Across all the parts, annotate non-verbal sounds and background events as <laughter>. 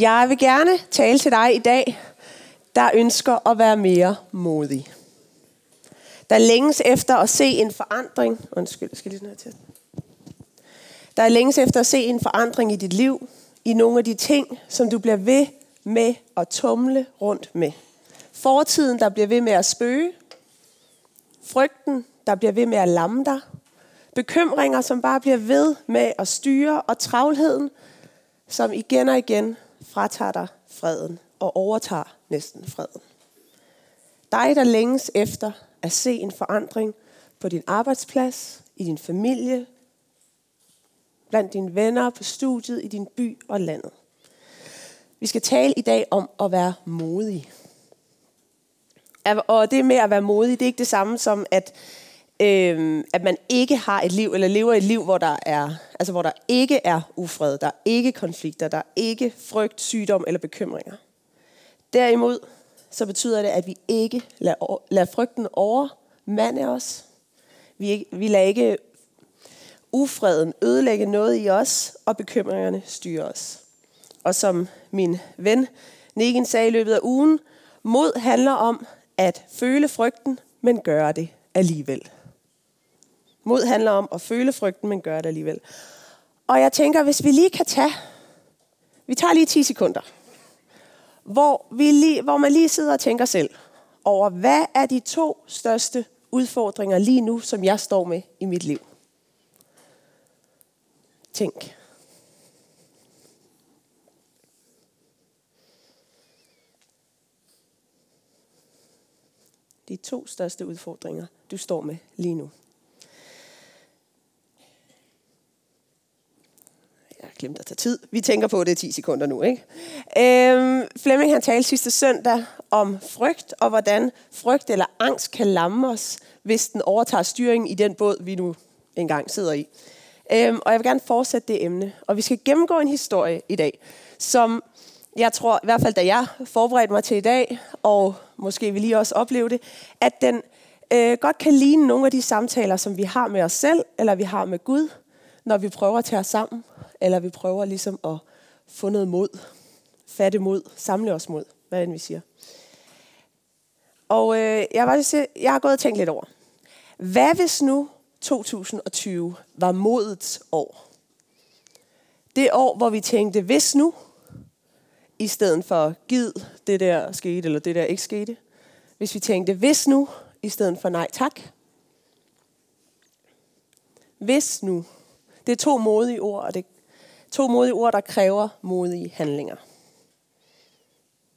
Jeg vil gerne tale til dig i dag, der ønsker at være mere modig. Der længes efter at se en forandring. Undskyld, jeg skal lige sådan til. Der er længes efter at se en forandring i dit liv, i nogle af de ting, som du bliver ved med at tumle rundt med. Fortiden, der bliver ved med at spøge. Frygten, der bliver ved med at lamme dig. Bekymringer, som bare bliver ved med at styre. Og travlheden, som igen og igen fratager dig freden og overtager næsten freden. Dig, der længes efter at se en forandring på din arbejdsplads, i din familie, blandt dine venner, på studiet, i din by og landet. Vi skal tale i dag om at være modig. Og det med at være modig, det er ikke det samme som, at, øh, at man ikke har et liv, eller lever et liv, hvor der, er, altså hvor der ikke er ufred, der er ikke konflikter, der er ikke frygt, sygdom eller bekymringer. Derimod, så betyder det, at vi ikke lader, lader frygten overmande os. Vi, vi lader ikke ufreden ødelægge noget i os, og bekymringerne styrer os. Og som min ven Negen sagde i løbet af ugen, mod handler om at føle frygten, men gøre det alligevel. Mod handler om at føle frygten, men gøre det alligevel. Og jeg tænker, hvis vi lige kan tage, vi tager lige 10 sekunder, hvor, vi lige, hvor man lige sidder og tænker selv over, hvad er de to største udfordringer lige nu, som jeg står med i mit liv. Tænk. De to største udfordringer, du står med lige nu. Jeg glemte at tage tid. Vi tænker på det 10 sekunder nu. Ikke? Øhm, Flemming han talte sidste søndag om frygt, og hvordan frygt eller angst kan lamme os, hvis den overtager styringen i den båd, vi nu engang sidder i. Øhm, og jeg vil gerne fortsætte det emne. Og vi skal gennemgå en historie i dag, som jeg tror, i hvert fald da jeg forberedte mig til i dag, og måske vi lige også opleve det, at den øh, godt kan ligne nogle af de samtaler, som vi har med os selv, eller vi har med Gud, når vi prøver at tage os sammen, eller vi prøver ligesom at få noget mod, fatte mod, samle os mod, hvad end vi siger. Og øh, jeg, var sige, jeg har gået og tænkt lidt over, hvad hvis nu 2020 var modets år? Det år, hvor vi tænkte, hvis nu, i stedet for gid det der skete, eller det der ikke skete. Hvis vi tænkte hvis nu, i stedet for nej tak. Hvis nu. Det er to modige ord, og det to modige ord, der kræver modige handlinger.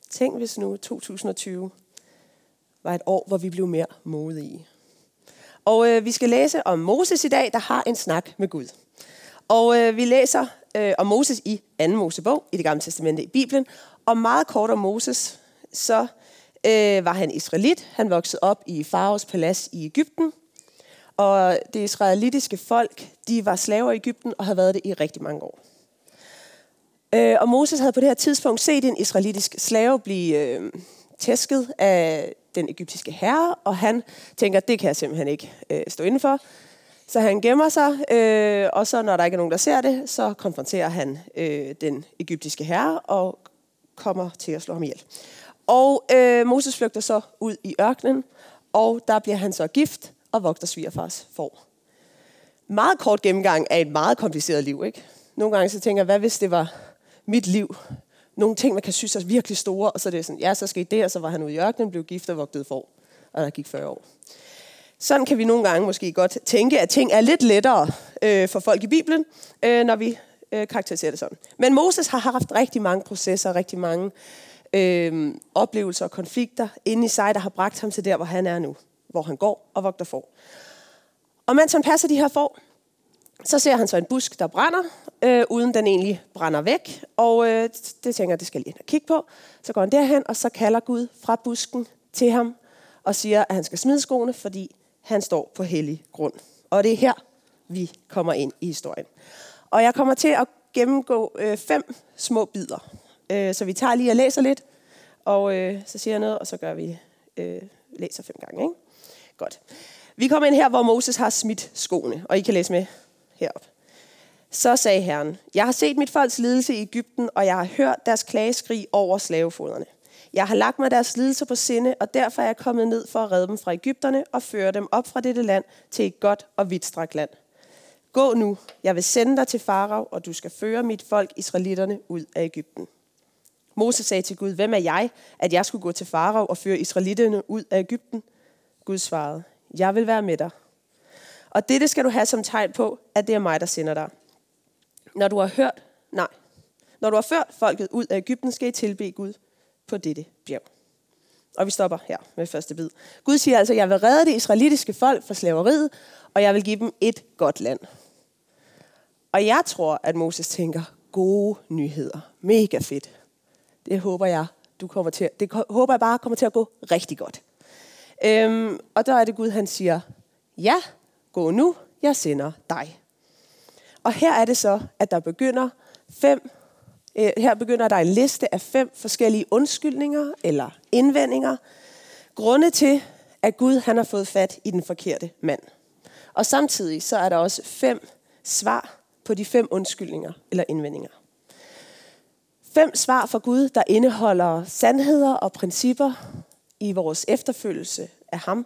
Tænk hvis nu 2020 var et år, hvor vi blev mere modige. Og øh, vi skal læse om Moses i dag, der har en snak med Gud. Og øh, vi læser øh, om Moses i 2. Mosebog i det gamle testamente i Bibelen. Og meget kort om Moses, så øh, var han israelit. Han voksede op i Faraos palads i Ægypten. Og det israelitiske folk, de var slaver i Ægypten og havde været det i rigtig mange år. Øh, og Moses havde på det her tidspunkt set en israelitisk slave blive øh, tæsket af den egyptiske herre, og han tænker, det kan jeg simpelthen ikke øh, stå indenfor. Så han gemmer sig, øh, og så når der ikke er nogen, der ser det, så konfronterer han øh, den egyptiske herre og kommer til at slå ham ihjel. Og øh, Moses flygter så ud i ørkenen, og der bliver han så gift og vogter svigerfars får. Meget kort gennemgang af et meget kompliceret liv. Ikke? Nogle gange så tænker jeg, hvad hvis det var mit liv? Nogle ting, man kan synes er virkelig store, og så er det sådan, ja, så skete det, og så var han ude i ørkenen, blev gift og vogtede for, Og der gik 40 år. Sådan kan vi nogle gange måske godt tænke, at ting er lidt lettere øh, for folk i Bibelen, øh, når vi øh, karakteriserer det sådan. Men Moses har haft rigtig mange processer, rigtig mange øh, oplevelser og konflikter inde i sig, der har bragt ham til der, hvor han er nu. Hvor han går og vogter for. Og mens han passer de her får, så ser han så en busk, der brænder, øh, uden den egentlig brænder væk. Og øh, det tænker jeg, det skal jeg lige kigge på. Så går han derhen, og så kalder Gud fra busken til ham, og siger, at han skal smide skoene, fordi han står på hellig grund. Og det er her, vi kommer ind i historien. Og jeg kommer til at gennemgå øh, fem små bidder. Øh, så vi tager lige og læser lidt, og øh, så siger jeg noget, og så gør vi øh, læser fem gange. Ikke? Godt. Vi kommer ind her, hvor Moses har smidt skoene, og I kan læse med herop. Så sagde Herren, jeg har set mit folks lidelse i Ægypten, og jeg har hørt deres klageskrig over slavefoderne. Jeg har lagt mig deres lidelser på sinde, og derfor er jeg kommet ned for at redde dem fra Ægypterne og føre dem op fra dette land til et godt og vidtstrakt land. Gå nu, jeg vil sende dig til Farao, og du skal føre mit folk, israelitterne, ud af Ægypten. Moses sagde til Gud, hvem er jeg, at jeg skulle gå til Farao og føre israelitterne ud af Ægypten? Gud svarede, jeg vil være med dig. Og dette skal du have som tegn på, at det er mig, der sender dig. Når du har hørt, nej, når du har ført folket ud af Ægypten, skal I tilbe Gud på dette bjerg. Og vi stopper her med første bid. Gud siger altså, jeg vil redde det israelitiske folk fra slaveriet, og jeg vil give dem et godt land. Og jeg tror, at Moses tænker, gode nyheder. Mega fedt. Det håber jeg, du kommer til, det håber jeg bare kommer til at gå rigtig godt. Øhm, og der er det Gud, han siger, ja, gå nu, jeg sender dig. Og her er det så, at der begynder fem, øh, her begynder der en liste af fem forskellige undskyldninger eller indvendinger, grunde til, at Gud han har fået fat i den forkerte mand. Og samtidig så er der også fem svar på de fem undskyldninger eller indvendinger. Fem svar fra Gud, der indeholder sandheder og principper i vores efterfølgelse af ham.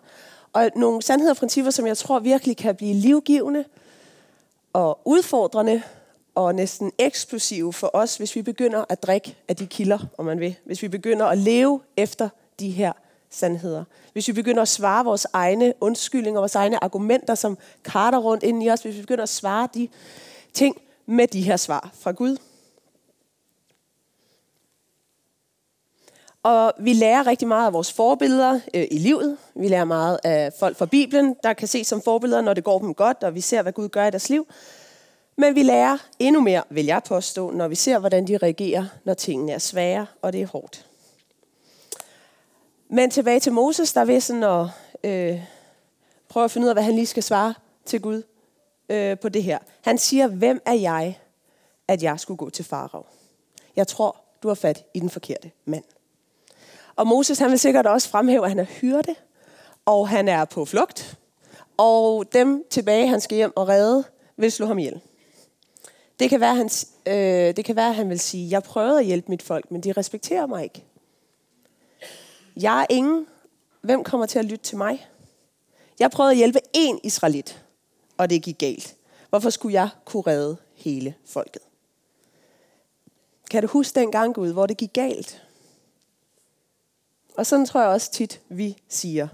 Og nogle sandheder og principper, som jeg tror virkelig kan blive livgivende og udfordrende og næsten eksplosive for os, hvis vi begynder at drikke af de kilder, om man vil. Hvis vi begynder at leve efter de her sandheder. Hvis vi begynder at svare vores egne undskyldninger, vores egne argumenter, som karter rundt ind i os. Hvis vi begynder at svare de ting med de her svar fra Gud. Og vi lærer rigtig meget af vores forbilleder øh, i livet. Vi lærer meget af folk fra Bibelen, der kan se som forbilleder, når det går dem godt, og vi ser, hvad Gud gør i deres liv. Men vi lærer endnu mere, vil jeg påstå, når vi ser, hvordan de reagerer, når tingene er svære, og det er hårdt. Men tilbage til Moses, der vil sådan at øh, prøve at finde ud af, hvad han lige skal svare til Gud øh, på det her. Han siger, hvem er jeg, at jeg skulle gå til farao? Jeg tror, du har fat i den forkerte mand. Og Moses han vil sikkert også fremhæve, at han er hyrde, og han er på flugt, og dem tilbage, han skal hjem og redde, vil slå ham ihjel. Det kan, være, han, øh, det kan være, han vil sige, jeg prøvede at hjælpe mit folk, men de respekterer mig ikke. Jeg er ingen. Hvem kommer til at lytte til mig? Jeg prøvede at hjælpe én israelit, og det gik galt. Hvorfor skulle jeg kunne redde hele folket? Kan du huske den gang, Gud, hvor det gik galt? Og sådan tror jeg også tit, vi siger.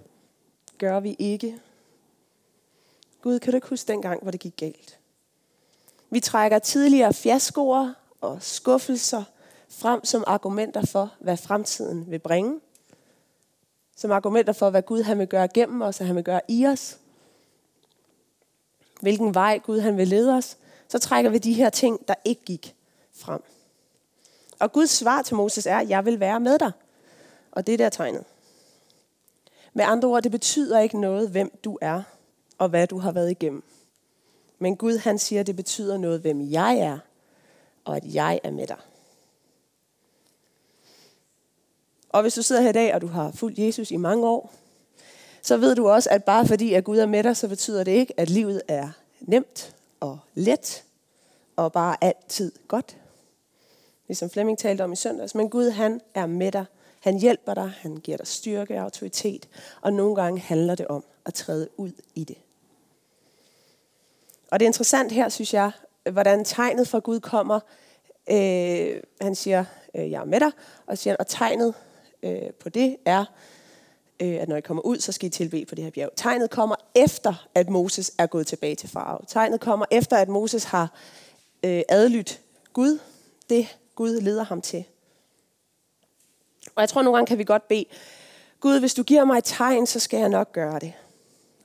Gør vi ikke? Gud, kan du ikke huske den gang, hvor det gik galt? Vi trækker tidligere fiaskoer og skuffelser frem som argumenter for, hvad fremtiden vil bringe. Som argumenter for, hvad Gud han vil gøre gennem os, og han vil gøre i os. Hvilken vej Gud han vil lede os. Så trækker vi de her ting, der ikke gik frem. Og Guds svar til Moses er, jeg vil være med dig. Og det der er tegnet. Med andre ord, det betyder ikke noget, hvem du er, og hvad du har været igennem. Men Gud han siger, at det betyder noget, hvem jeg er, og at jeg er med dig. Og hvis du sidder her i dag, og du har fulgt Jesus i mange år, så ved du også, at bare fordi at Gud er med dig, så betyder det ikke, at livet er nemt og let, og bare altid godt. Ligesom Flemming talte om i søndags. Men Gud, han er med dig. Han hjælper dig, han giver dig styrke og autoritet, og nogle gange handler det om at træde ud i det. Og det er interessant her, synes jeg, hvordan tegnet fra Gud kommer. Øh, han siger, øh, jeg er med dig, og, siger, og tegnet øh, på det er, øh, at når I kommer ud, så skal I tilbe på det her bjerg. Tegnet kommer efter, at Moses er gået tilbage til farve. Tegnet kommer efter, at Moses har øh, adlydt Gud, det Gud leder ham til. Og jeg tror, nogle gange kan vi godt bede, Gud, hvis du giver mig et tegn, så skal jeg nok gøre det.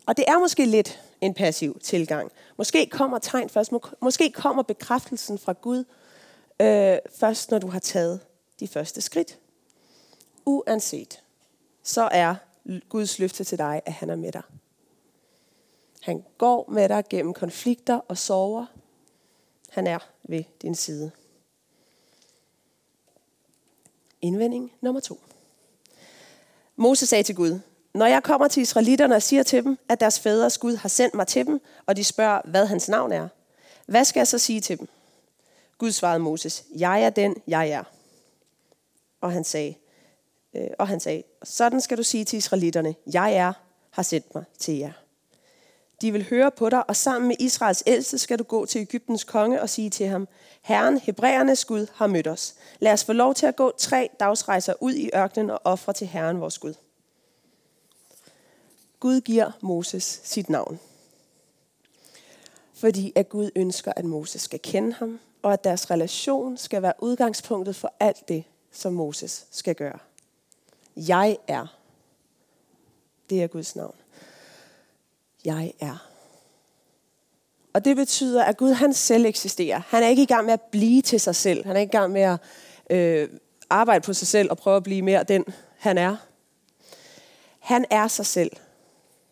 Og det er måske lidt en passiv tilgang. Måske kommer tegn først. Måske kommer bekræftelsen fra Gud øh, først, når du har taget de første skridt. Uanset, så er Guds løfte til dig, at han er med dig. Han går med dig gennem konflikter og sorger. Han er ved din side. Indvending nummer to. Moses sagde til Gud, når jeg kommer til israelitterne og siger til dem, at deres fædres Gud har sendt mig til dem, og de spørger, hvad hans navn er, Hvad skal jeg så sige til dem? Gud svarede Moses, jeg er den, jeg er. Og han sagde, øh, og han sagde, sådan skal du sige til israelitterne, jeg er, har sendt mig til jer. De vil høre på dig, og sammen med Israels ældste skal du gå til Ægyptens konge og sige til ham, Herren, Hebræernes Gud, har mødt os. Lad os få lov til at gå tre dagsrejser ud i ørkenen og ofre til Herren, vores Gud. Gud giver Moses sit navn. Fordi at Gud ønsker, at Moses skal kende ham, og at deres relation skal være udgangspunktet for alt det, som Moses skal gøre. Jeg er. Det er Guds navn. Jeg er. Og det betyder, at Gud han selv eksisterer. Han er ikke i gang med at blive til sig selv. Han er ikke i gang med at øh, arbejde på sig selv og prøve at blive mere den, han er. Han er sig selv.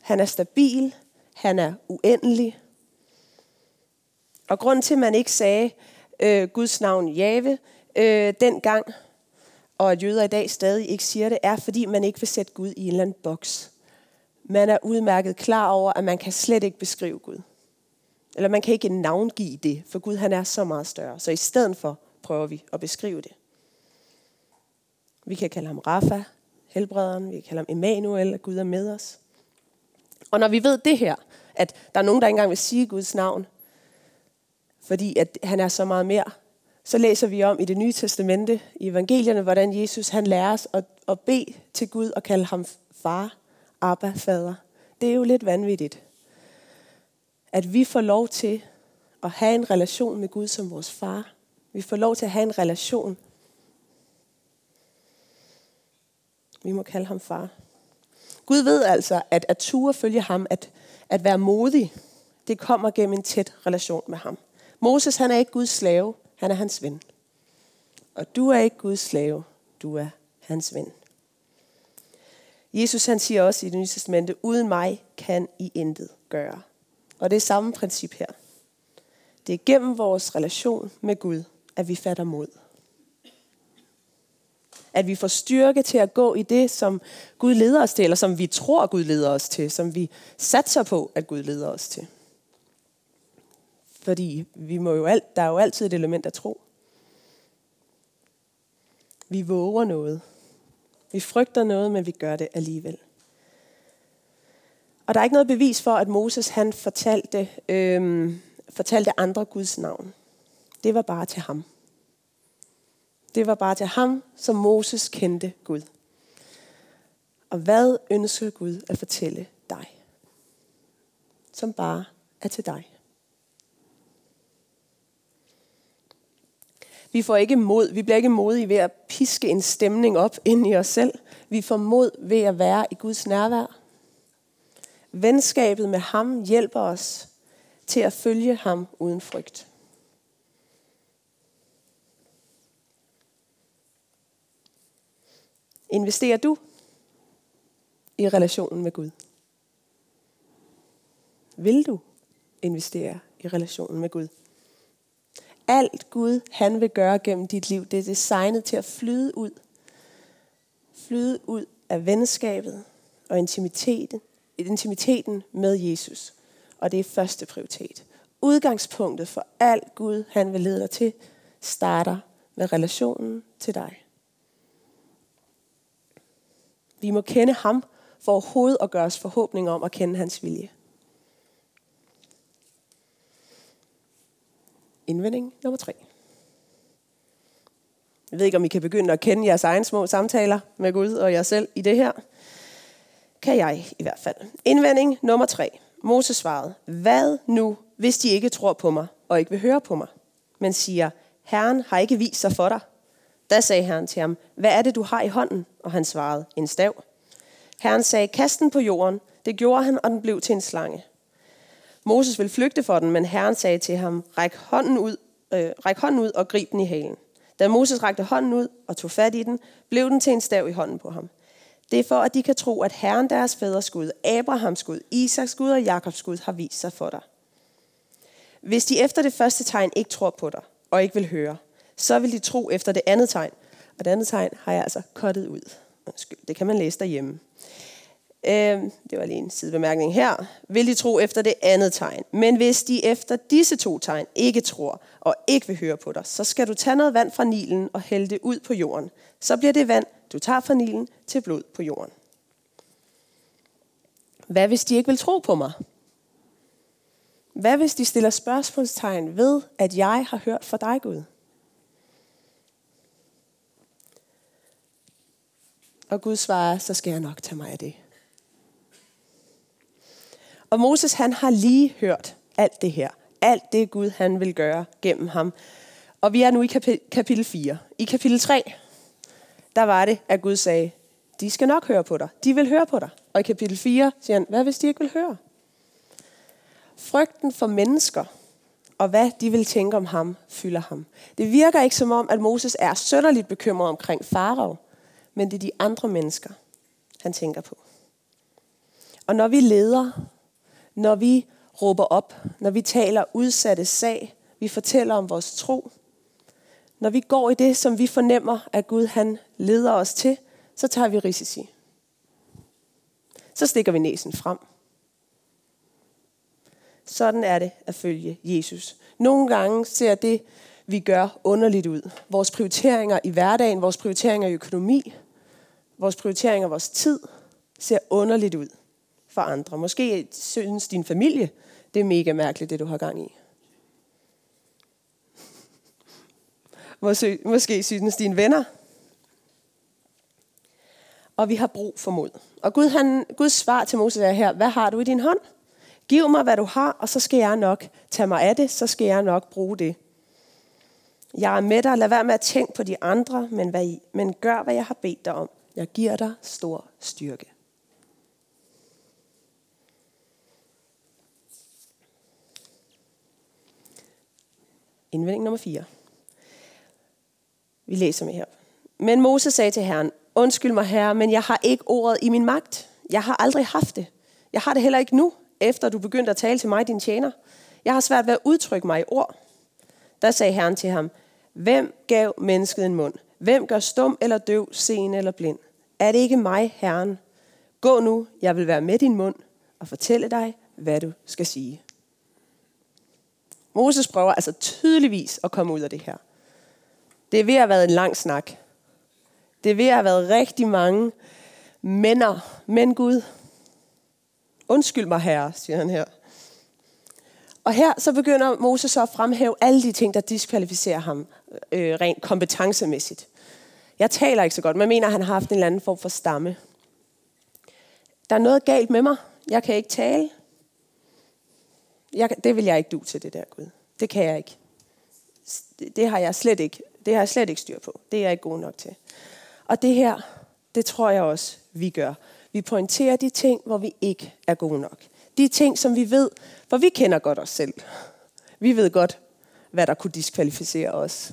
Han er stabil. Han er uendelig. Og grunden til, at man ikke sagde øh, Guds navn Jave øh, dengang, og at jøder i dag stadig ikke siger det, er, fordi man ikke vil sætte Gud i en eller anden boks. Man er udmærket klar over, at man kan slet ikke beskrive Gud. Eller man kan ikke navngive det, for Gud han er så meget større. Så i stedet for prøver vi at beskrive det. Vi kan kalde ham Rafa, helbrederen. Vi kan kalde ham Emmanuel, at Gud er med os. Og når vi ved det her, at der er nogen, der ikke engang vil sige Guds navn, fordi at han er så meget mere, så læser vi om i det nye testamente, i evangelierne, hvordan Jesus han lærer os at, at bede til Gud og kalde ham far, Abba, fader. Det er jo lidt vanvittigt. At vi får lov til at have en relation med Gud som vores far. Vi får lov til at have en relation. Vi må kalde ham far. Gud ved altså, at at ture følge ham, at, at være modig, det kommer gennem en tæt relation med ham. Moses, han er ikke Guds slave, han er hans ven. Og du er ikke Guds slave, du er hans ven. Jesus han siger også i det nye testamente, uden mig kan I intet gøre. Og det er samme princip her. Det er gennem vores relation med Gud, at vi fatter mod. At vi får styrke til at gå i det, som Gud leder os til, eller som vi tror, Gud leder os til, som vi satser på, at Gud leder os til. Fordi vi må jo alt, der er jo altid et element af tro. Vi våger noget. Vi frygter noget, men vi gør det alligevel. Og der er ikke noget bevis for, at Moses han fortalte, øh, fortalte andre Guds navn. Det var bare til ham. Det var bare til ham, som Moses kendte Gud. Og hvad ønsker Gud at fortælle dig? Som bare er til dig. Vi får ikke mod, vi bliver ikke modige ved at piske en stemning op ind i os selv. Vi får mod ved at være i Guds nærvær. Venskabet med ham hjælper os til at følge ham uden frygt. Investerer du i relationen med Gud? Vil du investere i relationen med Gud? Alt Gud, han vil gøre gennem dit liv, det er designet til at flyde ud. Flyde ud af venskabet og intimiteten, intimiteten med Jesus. Og det er første prioritet. Udgangspunktet for alt Gud, han vil lede dig til, starter med relationen til dig. Vi må kende ham for overhovedet at gøre os forhåbning om at kende hans vilje. Indvending nummer tre. Jeg ved ikke, om I kan begynde at kende jeres egne små samtaler med Gud og jer selv i det her. Kan jeg i hvert fald. Indvending nummer tre. Moses svarede, hvad nu, hvis de ikke tror på mig og ikke vil høre på mig, men siger, Herren har ikke vist sig for dig. Da sagde Herren til ham, hvad er det, du har i hånden? Og han svarede, en stav. Herren sagde, kast den på jorden. Det gjorde han, og den blev til en slange. Moses ville flygte for den, men Herren sagde til ham, ræk hånden ud, øh, ræk hånden ud og grib den i halen. Da Moses rakte hånden ud og tog fat i den, blev den til en stav i hånden på ham. Det er for, at de kan tro, at Herren deres fædres Gud, Abrahams Gud, Isaks Gud og Jakobs Gud har vist sig for dig. Hvis de efter det første tegn ikke tror på dig og ikke vil høre, så vil de tro efter det andet tegn. Og det andet tegn har jeg altså kottet ud. Undskyld, det kan man læse derhjemme. Øh, det var lige en sidebemærkning her. Vil de tro efter det andet tegn. Men hvis de efter disse to tegn ikke tror og ikke vil høre på dig, så skal du tage noget vand fra Nilen og hælde det ud på jorden. Så bliver det vand, du tager fra Nilen, til blod på jorden. Hvad hvis de ikke vil tro på mig? Hvad hvis de stiller spørgsmålstegn ved, at jeg har hørt fra dig, Gud? Og Gud svarer, så skal jeg nok tage mig af det. Og Moses han har lige hørt alt det her. Alt det Gud han vil gøre gennem ham. Og vi er nu i kapitel 4. I kapitel 3, der var det, at Gud sagde, de skal nok høre på dig. De vil høre på dig. Og i kapitel 4 siger han, hvad hvis de ikke vil høre? Frygten for mennesker og hvad de vil tænke om ham, fylder ham. Det virker ikke som om, at Moses er sønderligt bekymret omkring farao, men det er de andre mennesker, han tænker på. Og når vi leder, når vi råber op, når vi taler udsatte sag, vi fortæller om vores tro, når vi går i det, som vi fornemmer, at Gud han leder os til, så tager vi risici. Så stikker vi næsen frem. Sådan er det at følge Jesus. Nogle gange ser det, vi gør, underligt ud. Vores prioriteringer i hverdagen, vores prioriteringer i økonomi, vores prioriteringer vores tid, ser underligt ud for andre. Måske synes din familie, det er mega mærkeligt, det du har gang i. Måske, måske synes dine venner. Og vi har brug for mod. Og Gud, han, Guds svar til Moses er her, hvad har du i din hånd? Giv mig, hvad du har, og så skal jeg nok tage mig af det, så skal jeg nok bruge det. Jeg er med dig, lad være med at tænke på de andre, men, hvad I, men gør, hvad jeg har bedt dig om. Jeg giver dig stor styrke. Indvending nummer 4. Vi læser med her. Men Moses sagde til Herren, undskyld mig herre, men jeg har ikke ordet i min magt. Jeg har aldrig haft det. Jeg har det heller ikke nu, efter du begyndte at tale til mig, din tjener. Jeg har svært ved at udtrykke mig i ord. Der sagde Herren til ham, hvem gav mennesket en mund? Hvem gør stum eller døv, sen eller blind? Er det ikke mig, Herren? Gå nu, jeg vil være med din mund og fortælle dig, hvad du skal sige. Moses prøver altså tydeligvis at komme ud af det her. Det er ved at have været en lang snak. Det er ved at have været rigtig mange mænder. Men Gud, undskyld mig herre, siger han her. Og her så begynder Moses så at fremhæve alle de ting, der diskvalificerer ham øh, rent kompetencemæssigt. Jeg taler ikke så godt, men mener, at han har haft en eller anden form for stamme. Der er noget galt med mig. Jeg kan ikke tale. Jeg, det vil jeg ikke du til, det der Gud. Det kan jeg ikke. Det, har jeg slet ikke. Det har jeg slet ikke styr på. Det er jeg ikke god nok til. Og det her, det tror jeg også, vi gør. Vi pointerer de ting, hvor vi ikke er gode nok. De ting, som vi ved, for vi kender godt os selv. Vi ved godt, hvad der kunne diskvalificere os.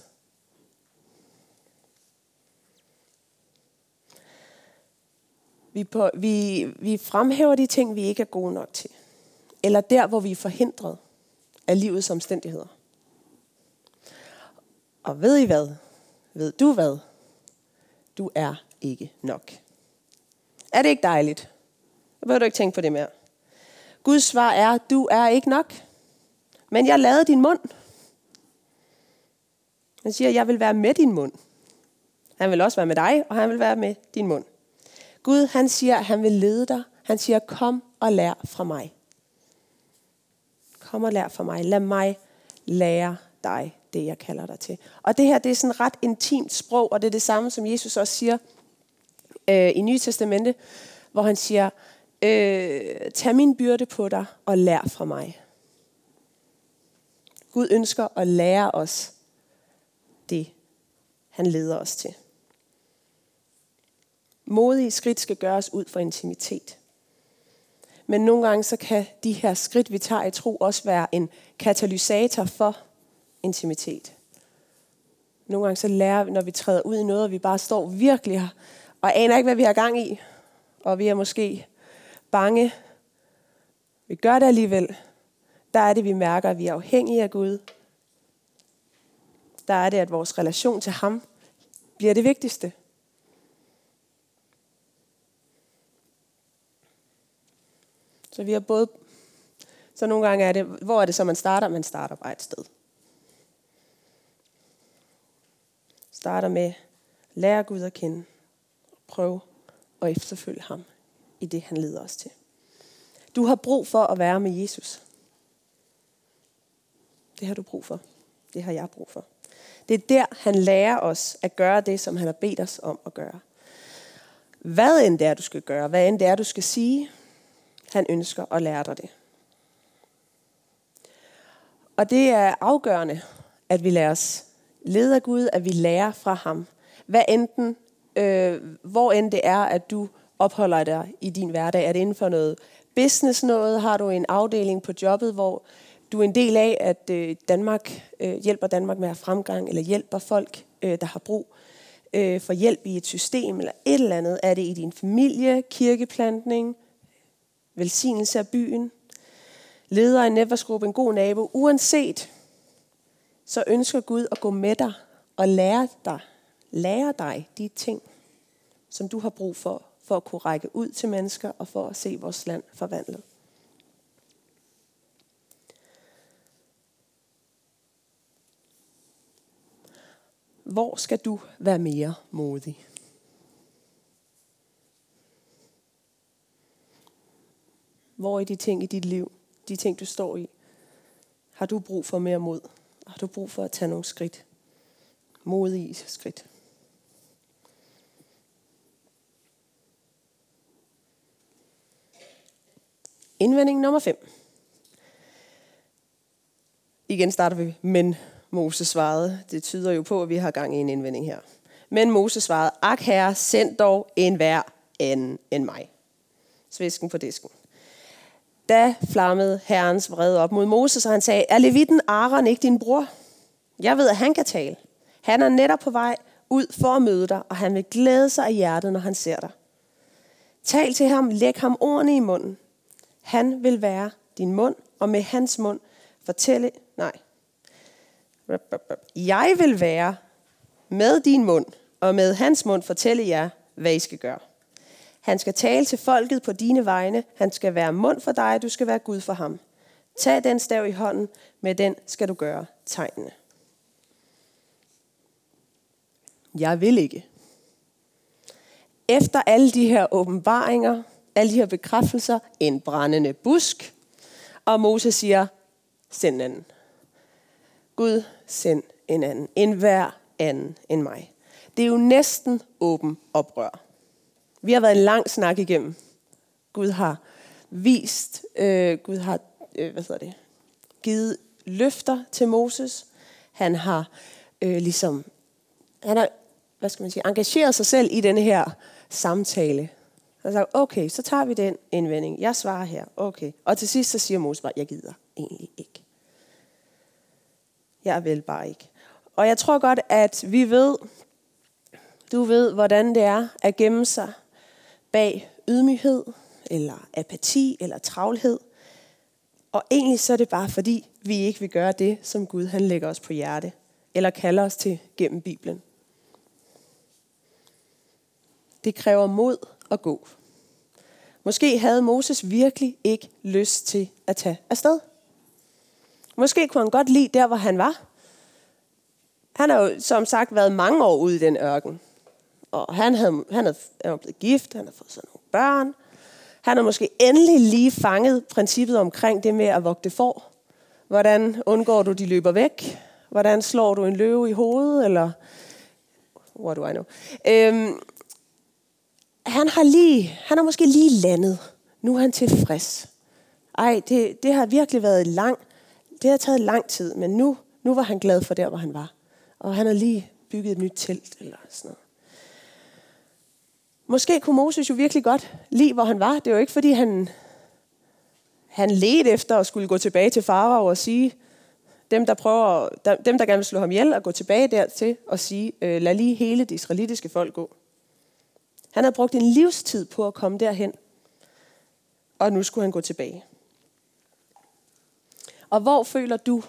Vi, på, vi, vi fremhæver de ting, vi ikke er gode nok til. Eller der, hvor vi er forhindret af livets omstændigheder. Og ved I hvad? Ved du hvad? Du er ikke nok. Er det ikke dejligt? Jeg behøver du ikke tænke på det mere. Guds svar er, du er ikke nok. Men jeg lavede din mund. Han siger, jeg vil være med din mund. Han vil også være med dig, og han vil være med din mund. Gud, han siger, han vil lede dig. Han siger, kom og lær fra mig. Kom og lær fra mig. Lad mig lære dig det, jeg kalder dig til. Og det her, det er sådan et ret intimt sprog, og det er det samme, som Jesus også siger øh, i Nye Testamente, hvor han siger, øh, tag min byrde på dig og lær fra mig. Gud ønsker at lære os det, han leder os til. Modige skridt skal gøres ud fra intimitet. Men nogle gange så kan de her skridt, vi tager i tro, også være en katalysator for intimitet. Nogle gange så lærer vi, når vi træder ud i noget, og vi bare står virkelig her, og aner ikke, hvad vi har gang i. Og vi er måske bange. Vi gør det alligevel. Der er det, vi mærker, at vi er afhængige af Gud. Der er det, at vores relation til ham bliver det vigtigste. Så vi har både, så nogle gange er det, hvor er det så, man starter? Man starter bare et sted. Starter med, lære Gud at kende, prøv at efterfølge ham i det, han leder os til. Du har brug for at være med Jesus. Det har du brug for. Det har jeg brug for. Det er der, han lærer os at gøre det, som han har bedt os om at gøre. Hvad end det er, du skal gøre, hvad end det er, du skal sige, han ønsker at lære dig det. Og det er afgørende, at vi lader os lede af Gud, at vi lærer fra ham. Hvad enten, øh, hvor end det er, at du opholder dig i din hverdag. Er det inden for noget business noget? Har du en afdeling på jobbet, hvor du er en del af, at øh, Danmark øh, hjælper Danmark med at have fremgang, eller hjælper folk, øh, der har brug øh, for hjælp i et system, eller et eller andet. Er det i din familie, kirkeplantning, velsignelse af byen, leder i netværksgruppen, en god nabo, uanset, så ønsker Gud at gå med dig og lære dig, lære dig de ting, som du har brug for, for at kunne række ud til mennesker og for at se vores land forvandlet. Hvor skal du være mere modig? Hvor er de ting i dit liv, de ting du står i, har du brug for mere mod? Har du brug for at tage nogle skridt? Modige skridt. Indvending nummer 5. Igen starter vi, men Moses svarede. Det tyder jo på, at vi har gang i en indvending her. Men Moses svarede, ak herre, send dog en hver anden end mig. Svisken på disken. Da flammede herrens vrede op mod Moses, og han sagde, er levitten Aaron ikke din bror? Jeg ved, at han kan tale. Han er netop på vej ud for at møde dig, og han vil glæde sig af hjertet, når han ser dig. Tal til ham, læg ham ordene i munden. Han vil være din mund, og med hans mund fortælle, nej, jeg vil være med din mund, og med hans mund fortælle jer, hvad I skal gøre. Han skal tale til folket på dine vegne. Han skal være mund for dig, du skal være Gud for ham. Tag den stav i hånden, med den skal du gøre tegnene. Jeg vil ikke. Efter alle de her åbenbaringer, alle de her bekræftelser, en brændende busk, og Moses siger, send en anden. Gud, send en anden. En hver anden end mig. Det er jo næsten åben oprør. Vi har været en lang snak igennem. Gud har vist, øh, Gud har øh, hvad hedder det, givet løfter til Moses. Han har øh, ligesom, han har, hvad skal man sige, engageret sig selv i denne her samtale. Han har sagt, okay, så tager vi den indvending. Jeg svarer her, okay. Og til sidst så siger Moses bare, jeg gider egentlig ikke. Jeg vil bare ikke. Og jeg tror godt, at vi ved, du ved, hvordan det er at gemme sig bag ydmyghed, eller apati, eller travlhed. Og egentlig så er det bare fordi, vi ikke vil gøre det, som Gud han lægger os på hjerte, eller kalder os til gennem Bibelen. Det kræver mod at gå. Måske havde Moses virkelig ikke lyst til at tage afsted. Måske kunne han godt lide der, hvor han var. Han har jo som sagt været mange år ude i den ørken. Og han, havde, han, havde, han var blevet gift, han havde fået sådan nogle børn. Han har måske endelig lige fanget princippet omkring det med at vogte for. Hvordan undgår du, de løber væk? Hvordan slår du en løve i hovedet? Eller what do I know? Øhm, han har lige, han har måske lige landet. Nu er han tilfreds. Ej, det, det har virkelig været lang, det har taget lang tid, men nu, nu var han glad for der, hvor han var. Og han har lige bygget et nyt telt eller sådan noget. Måske kunne Moses jo virkelig godt lide, hvor han var. Det var ikke, fordi han, han ledte efter at skulle gå tilbage til farao og sige, dem der, prøver, dem, der gerne vil slå ham ihjel, og gå tilbage dertil og sige, øh, lad lige hele det israelitiske folk gå. Han havde brugt en livstid på at komme derhen, og nu skulle han gå tilbage. Og hvor føler du,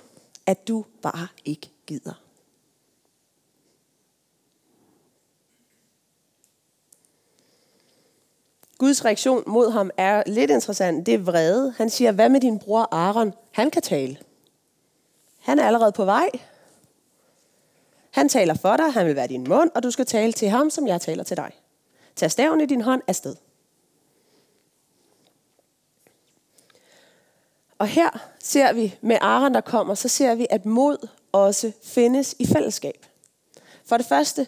at du bare ikke gider? Guds reaktion mod ham er lidt interessant. Det er vrede. Han siger, hvad med din bror Aaron? Han kan tale. Han er allerede på vej. Han taler for dig, han vil være din mund, og du skal tale til ham, som jeg taler til dig. Tag staven i din hånd afsted. Og her ser vi med Aaron, der kommer, så ser vi, at mod også findes i fællesskab. For det første,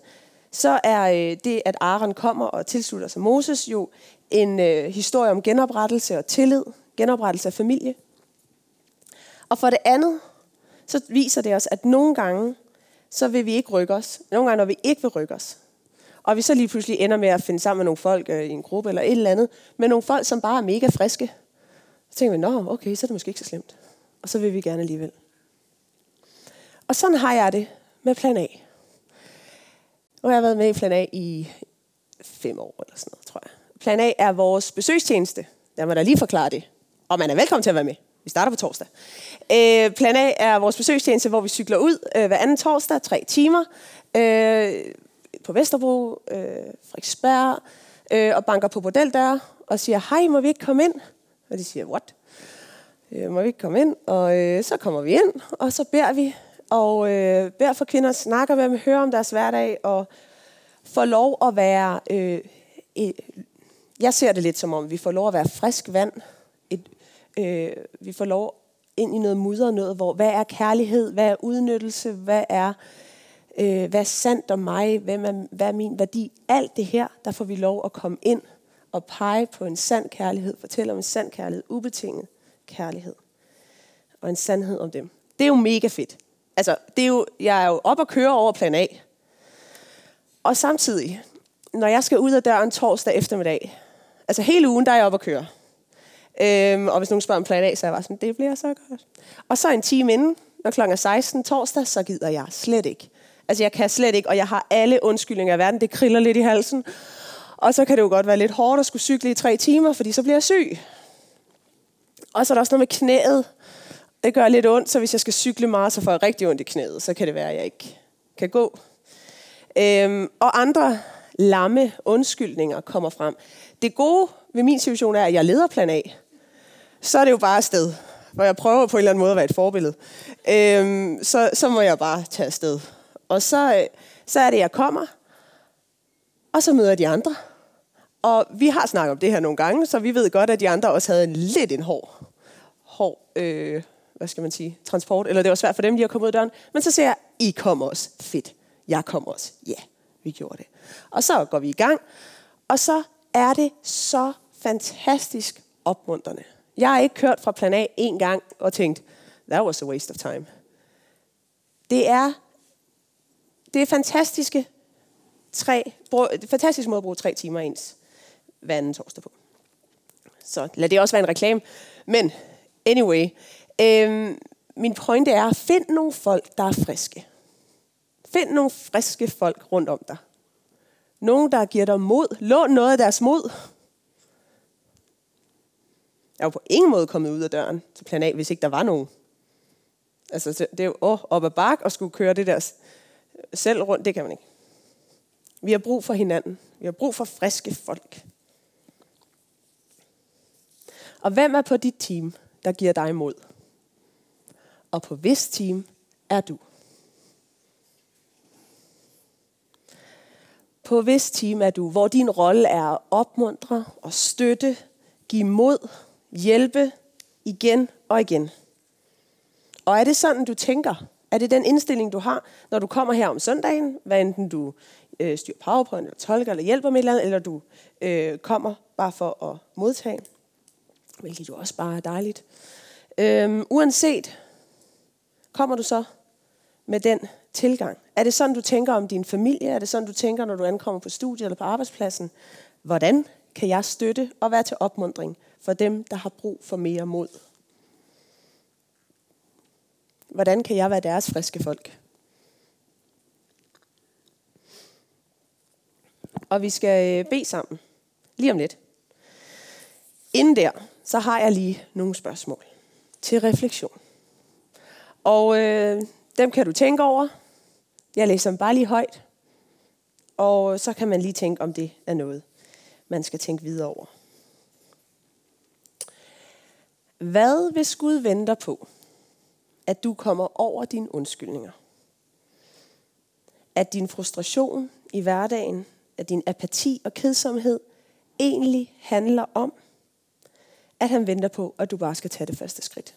så er øh, det, at Aaron kommer og tilslutter sig Moses, jo en øh, historie om genoprettelse og tillid, genoprettelse af familie. Og for det andet, så viser det os, at nogle gange, så vil vi ikke rykke os. Nogle gange, når vi ikke vil rykke os. Og vi så lige pludselig ender med at finde sammen med nogle folk øh, i en gruppe eller et eller andet, med nogle folk, som bare er mega friske. Så tænker vi, nå, okay, så er det måske ikke så slemt. Og så vil vi gerne alligevel. Og sådan har jeg det med plan A. Nu har jeg været med i plan A i fem år eller sådan noget, tror jeg. Plan A er vores besøgstjeneste. Lad mig da lige forklare det. Og man er velkommen til at være med. Vi starter på torsdag. Øh, plan A er vores besøgstjeneste, hvor vi cykler ud øh, hver anden torsdag, tre timer, øh, på Vesterbro, øh, Frederiksberg, øh, og banker på bordeldøre der og siger, hej, må vi ikke komme ind? Og de siger, what? Øh, må vi ikke komme ind? Og øh, så kommer vi ind, og så beder vi, og øh, beder for kvinder, snakker med dem, hører om deres hverdag, og får lov at være... Øh, jeg ser det lidt som om, vi får lov at være frisk vand. Et, øh, vi får lov ind i noget mudder, noget, hvor hvad er kærlighed, hvad er udnyttelse, hvad er, øh, hvad er sandt om mig, hvad er, hvad er min værdi. Alt det her, der får vi lov at komme ind og pege på en sand kærlighed, fortælle om en sand kærlighed, ubetinget kærlighed, og en sandhed om dem. Det er jo mega fedt. Altså, det er jo, jeg er jo op og køre over plan A. Og samtidig, når jeg skal ud af døren torsdag eftermiddag, altså hele ugen, der er jeg op og køre. Øhm, og hvis nogen spørger om plan A, så er jeg bare sådan, det bliver så godt. Og så en time inden, når klokken er 16 torsdag, så gider jeg slet ikke. Altså jeg kan slet ikke, og jeg har alle undskyldninger i verden. Det kriller lidt i halsen. Og så kan det jo godt være lidt hårdt at skulle cykle i tre timer, fordi så bliver jeg syg. Og så er der også noget med knæet. Det gør lidt ondt, så hvis jeg skal cykle meget, så får jeg rigtig ondt i knæet. Så kan det være, at jeg ikke kan gå. Øhm, og andre lamme undskyldninger kommer frem. Det gode ved min situation er, at jeg leder plan A. Så er det jo bare afsted. Hvor jeg prøver på en eller anden måde at være et forbillede. Øhm, så, så må jeg bare tage afsted. Og så, øh, så er det, jeg kommer. Og så møder jeg de andre. Og vi har snakket om det her nogle gange, så vi ved godt, at de andre også havde en lidt en hård, hård øh, hvad skal man sige, transport. Eller det var svært for dem lige at komme ud af døren. Men så siger jeg, I kommer også. Fedt. Jeg kommer også. Ja, yeah, vi gjorde det. Og så går vi i gang. Og så er det så fantastisk opmuntrende. Jeg har ikke kørt fra plan A en gang og tænkt, that was a waste of time. Det er, det er fantastiske tre, fantastisk måde at bruge tre timer ens hver anden torsdag på. Så lad det også være en reklame. Men anyway, øhm, min pointe er, find nogle folk, der er friske. Find nogle friske folk rundt om dig. Nogen, der giver dig mod. Lån noget af deres mod. Jeg var på ingen måde kommet ud af døren til plan A, hvis ikke der var nogen. Altså, det er jo åh, op ad bak og skulle køre det der selv rundt. Det kan man ikke. Vi har brug for hinanden. Vi har brug for friske folk. Og hvem er på dit team, der giver dig mod? Og på hvis team er du? På hvis team er du, hvor din rolle er at opmuntre og støtte, give mod, hjælpe igen og igen. Og er det sådan, du tænker? Er det den indstilling, du har, når du kommer her om søndagen, hvad enten du øh, styrer powerpoint, eller tolker, eller hjælper med et eller andet, eller du øh, kommer bare for at modtage, hvilket jo også bare er dejligt. Øhm, uanset, kommer du så med den tilgang? Er det sådan, du tænker om din familie? Er det sådan, du tænker, når du ankommer på studiet eller på arbejdspladsen? Hvordan kan jeg støtte og være til opmundring for dem, der har brug for mere mod? Hvordan kan jeg være deres friske folk? Og vi skal øh, bede sammen. Lige om lidt. Inden der, så har jeg lige nogle spørgsmål til refleksion. Og øh, dem kan du tænke over. Jeg læser dem bare lige højt, og så kan man lige tænke, om det er noget, man skal tænke videre over. Hvad hvis Gud venter på, at du kommer over dine undskyldninger? At din frustration i hverdagen, at din apati og kedsomhed egentlig handler om, at han venter på, at du bare skal tage det første skridt.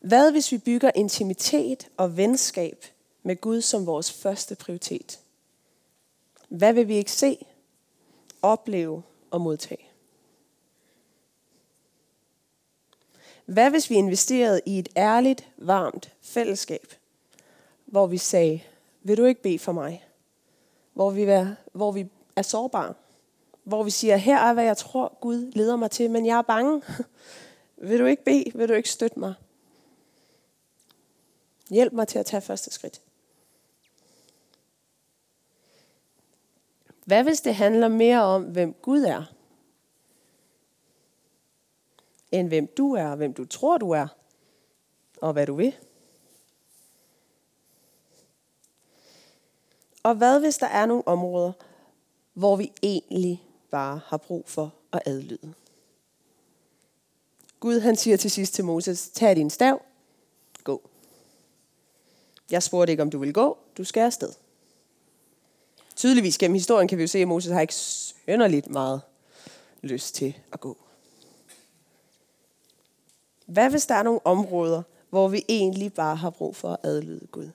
Hvad hvis vi bygger intimitet og venskab med Gud som vores første prioritet? Hvad vil vi ikke se, opleve og modtage? Hvad hvis vi investerede i et ærligt, varmt fællesskab, hvor vi sagde, vil du ikke bede for mig? Hvor vi, er, hvor vi er sårbare. Hvor vi siger, her er hvad jeg tror Gud leder mig til, men jeg er bange. <laughs> vil du ikke bede? Vil du ikke støtte mig? Hjælp mig til at tage første skridt. Hvad hvis det handler mere om, hvem Gud er, end hvem du er, hvem du tror, du er, og hvad du vil? Og hvad hvis der er nogle områder, hvor vi egentlig bare har brug for at adlyde? Gud han siger til sidst til Moses, tag din stav, gå. Jeg spurgte ikke, om du vil gå, du skal afsted. Tydeligvis gennem historien kan vi jo se, at Moses har ikke sønderligt meget lyst til at gå. Hvad hvis der er nogle områder, hvor vi egentlig bare har brug for at adlyde Gud?